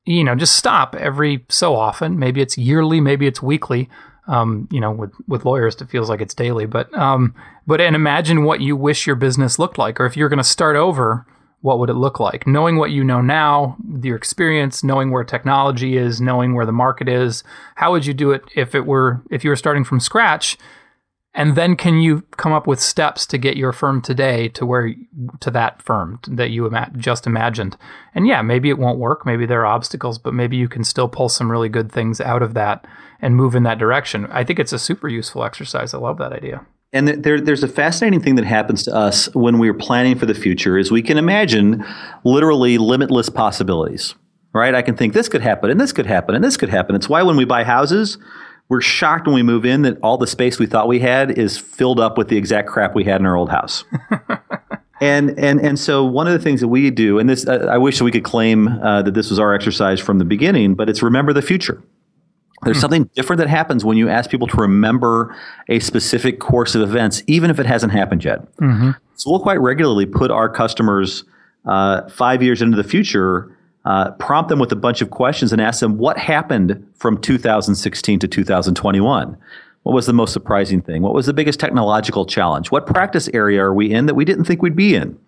you know, just stop every so often. Maybe it's yearly, maybe it's weekly. Um, you know, with with lawyers, it feels like it's daily. But um, but and imagine what you wish your business looked like, or if you're going to start over, what would it look like? Knowing what you know now, your experience, knowing where technology is, knowing where the market is, how would you do it if it were if you were starting from scratch? And then can you come up with steps to get your firm today to where to that firm that you ima- just imagined? And yeah, maybe it won't work, maybe there are obstacles, but maybe you can still pull some really good things out of that and move in that direction. I think it's a super useful exercise. I love that idea. And there, there's a fascinating thing that happens to us when we're planning for the future is we can imagine literally limitless possibilities, right? I can think this could happen and this could happen and this could happen. It's why when we buy houses, we're shocked when we move in that all the space we thought we had is filled up with the exact crap we had in our old house. *laughs* and and and so one of the things that we do, and this uh, I wish we could claim uh, that this was our exercise from the beginning, but it's remember the future. There's hmm. something different that happens when you ask people to remember a specific course of events, even if it hasn't happened yet. Mm-hmm. So we'll quite regularly put our customers uh, five years into the future, uh, prompt them with a bunch of questions, and ask them what happened from 2016 to 2021. What was the most surprising thing? What was the biggest technological challenge? What practice area are we in that we didn't think we'd be in?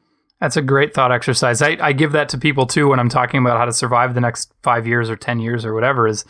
That's a great thought exercise. I, I give that to people too when I'm talking about how to survive the next five years or 10 years or whatever is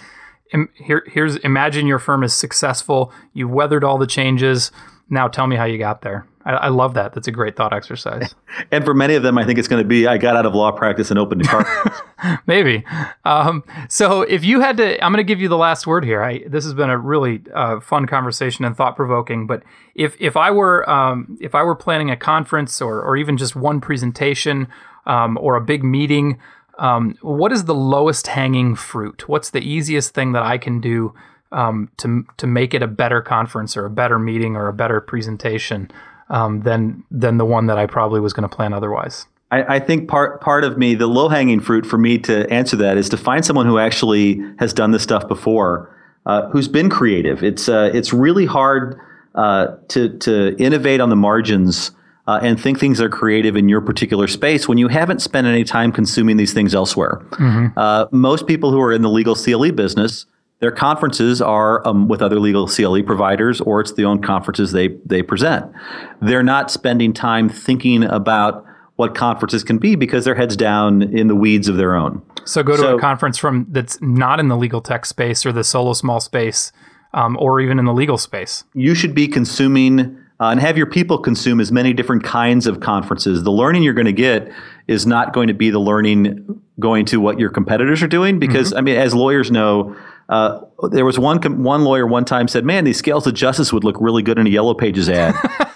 here, here's imagine your firm is successful. You've weathered all the changes. Now tell me how you got there. I, I love that. That's a great thought exercise. *laughs* and for many of them, I think it's going to be I got out of law practice and opened a car. *laughs* Maybe. Um, so if you had to, I'm going to give you the last word here. I, this has been a really uh, fun conversation and thought provoking. But if if I were um, if I were planning a conference or or even just one presentation um, or a big meeting um, what is the lowest hanging fruit? What's the easiest thing that I can do um, to to make it a better conference or a better meeting or a better presentation um, than than the one that I probably was going to plan otherwise? I, I, think part part of me, the low hanging fruit for me to answer that is to find someone who actually has done this stuff before, uh, who's been creative. It's uh, it's really hard uh, to to innovate on the margins uh, and think things are creative in your particular space when you haven't spent any time consuming these things elsewhere. Mm-hmm. Uh, most people who are in the legal CLE business, their conferences are um, with other legal CLE providers, or it's the own conferences they they present. They're not spending time thinking about what conferences can be because their heads down in the weeds of their own. So go to so, a conference from that's not in the legal tech space or the solo small space, um, or even in the legal space. You should be consuming uh, and have your people consume as many different kinds of conferences. The learning you're going to get is not going to be the learning going to what your competitors are doing because mm-hmm. I mean, as lawyers know. Uh, there was one one lawyer one time said, "Man, these scales of justice would look really good in a Yellow Pages ad." *laughs*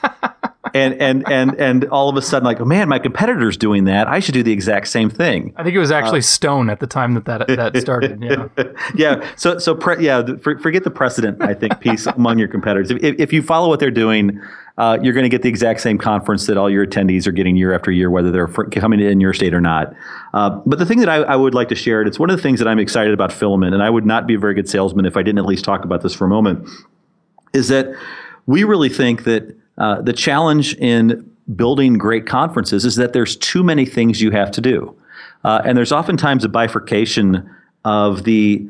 and and and and all of a sudden, like, oh, man, my competitor's doing that. I should do the exact same thing. I think it was actually uh, Stone at the time that that, that started. Yeah, *laughs* yeah. So so pre- yeah, for, forget the precedent. I think piece among your competitors. If, if you follow what they're doing, uh, you're going to get the exact same conference that all your attendees are getting year after year, whether they're coming in your state or not. Uh, but the thing that I, I, would like to share, and it's one of the things that I'm excited about Filament, and I would not be a very good salesman if I didn't at least talk about this for a moment, is that we really think that uh, the challenge in building great conferences is that there's too many things you have to do, uh, and there's oftentimes a bifurcation of the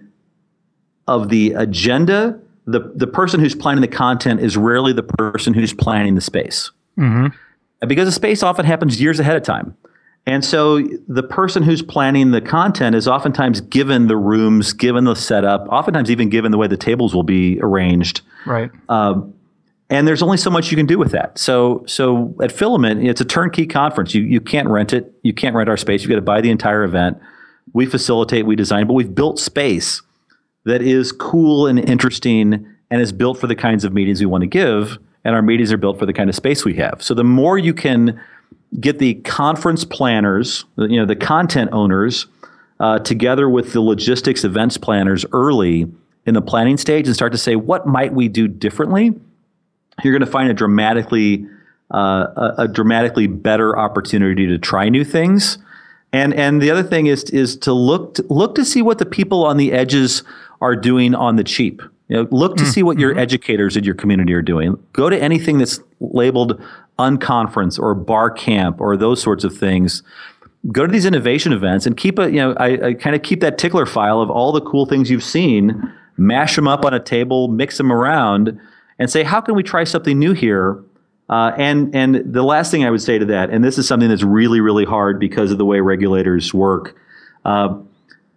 of the agenda. The the person who's planning the content is rarely the person who's planning the space, mm-hmm. because the space often happens years ahead of time. And so the person who's planning the content is oftentimes given the rooms, given the setup, oftentimes even given the way the tables will be arranged. Right. Uh, and there's only so much you can do with that. So so at Filament, it's a turnkey conference. You you can't rent it. You can't rent our space. You've got to buy the entire event. We facilitate, we design, but we've built space that is cool and interesting and is built for the kinds of meetings we want to give. And our meetings are built for the kind of space we have. So the more you can get the conference planners, you know, the content owners, uh, together with the logistics events planners early in the planning stage and start to say, what might we do differently? You're going to find a dramatically uh, a, a, dramatically better opportunity to try new things. And and the other thing is is to look to, look to see what the people on the edges are doing on the cheap. You know, look to mm-hmm. see what your mm-hmm. educators in your community are doing. Go to anything that's labeled unconference or bar camp or those sorts of things go to these innovation events and keep a you know I, I kind of keep that tickler file of all the cool things you've seen, mash them up on a table, mix them around, and say how can we try something new here. Uh, and and the last thing I would say to that, and this is something that's really really hard because of the way regulators work. Uh,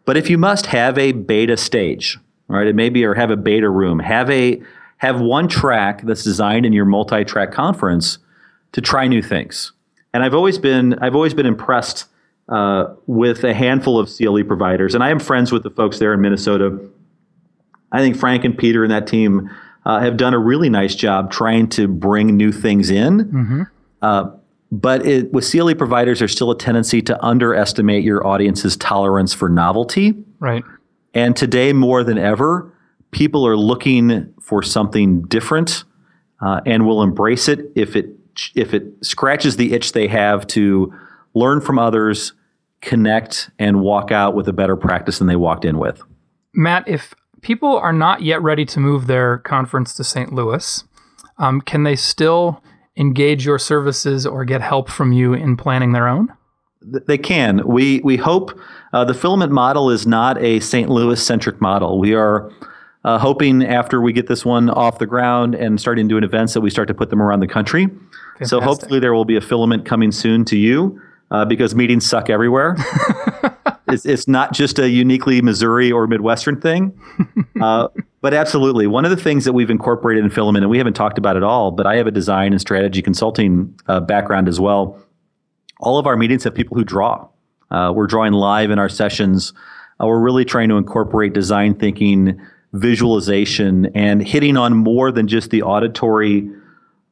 but if you must have a beta stage, right? It maybe or have a beta room, have a have one track that's designed in your multi-track conference to try new things. And I've always been I've always been impressed uh, with a handful of CLE providers, and I am friends with the folks there in Minnesota. I think Frank and Peter and that team uh, have done a really nice job trying to bring new things in. Mm-hmm. Uh, but it, with CLE providers, there's still a tendency to underestimate your audience's tolerance for novelty. Right. And today, more than ever, people are looking for something different uh, and will embrace it if it if it scratches the itch they have to learn from others, connect, and walk out with a better practice than they walked in with. Matt, if people are not yet ready to move their conference to St. Louis, um, can they still engage your services or get help from you in planning their own? They can. We we hope uh, the filament model is not a St. Louis centric model. We are uh, hoping after we get this one off the ground and starting doing events that we start to put them around the country. Fantastic. So hopefully there will be a filament coming soon to you uh, because meetings suck everywhere. *laughs* it's, it's not just a uniquely Missouri or Midwestern thing. *laughs* Uh, but absolutely. One of the things that we've incorporated in Filament, and we haven't talked about it all, but I have a design and strategy consulting uh, background as well. All of our meetings have people who draw. Uh, we're drawing live in our sessions. Uh, we're really trying to incorporate design thinking, visualization, and hitting on more than just the auditory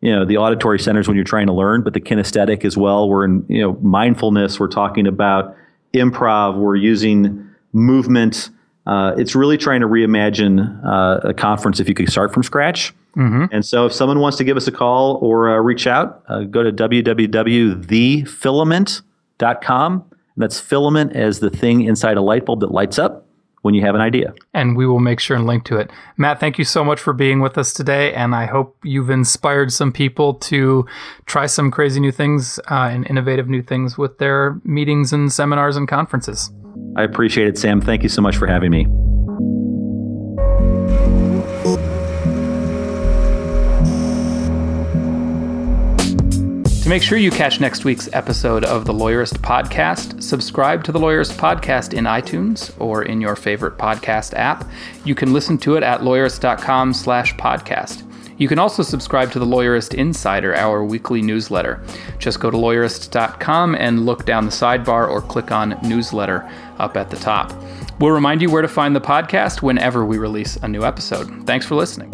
you know the auditory centers when you're trying to learn, but the kinesthetic as well. We're in you know mindfulness. We're talking about improv. We're using movement. Uh, it's really trying to reimagine uh, a conference if you could start from scratch. Mm-hmm. And so, if someone wants to give us a call or uh, reach out, uh, go to www.thefilament.com. That's filament as the thing inside a light bulb that lights up when you have an idea. And we will make sure and link to it. Matt, thank you so much for being with us today. And I hope you've inspired some people to try some crazy new things uh, and innovative new things with their meetings and seminars and conferences. I appreciate it, Sam. Thank you so much for having me. To make sure you catch next week's episode of the Lawyerist Podcast, subscribe to the Lawyerist Podcast in iTunes or in your favorite podcast app. You can listen to it at lawyerist.com slash podcast. You can also subscribe to the Lawyerist Insider, our weekly newsletter. Just go to lawyerist.com and look down the sidebar or click on newsletter up at the top. We'll remind you where to find the podcast whenever we release a new episode. Thanks for listening.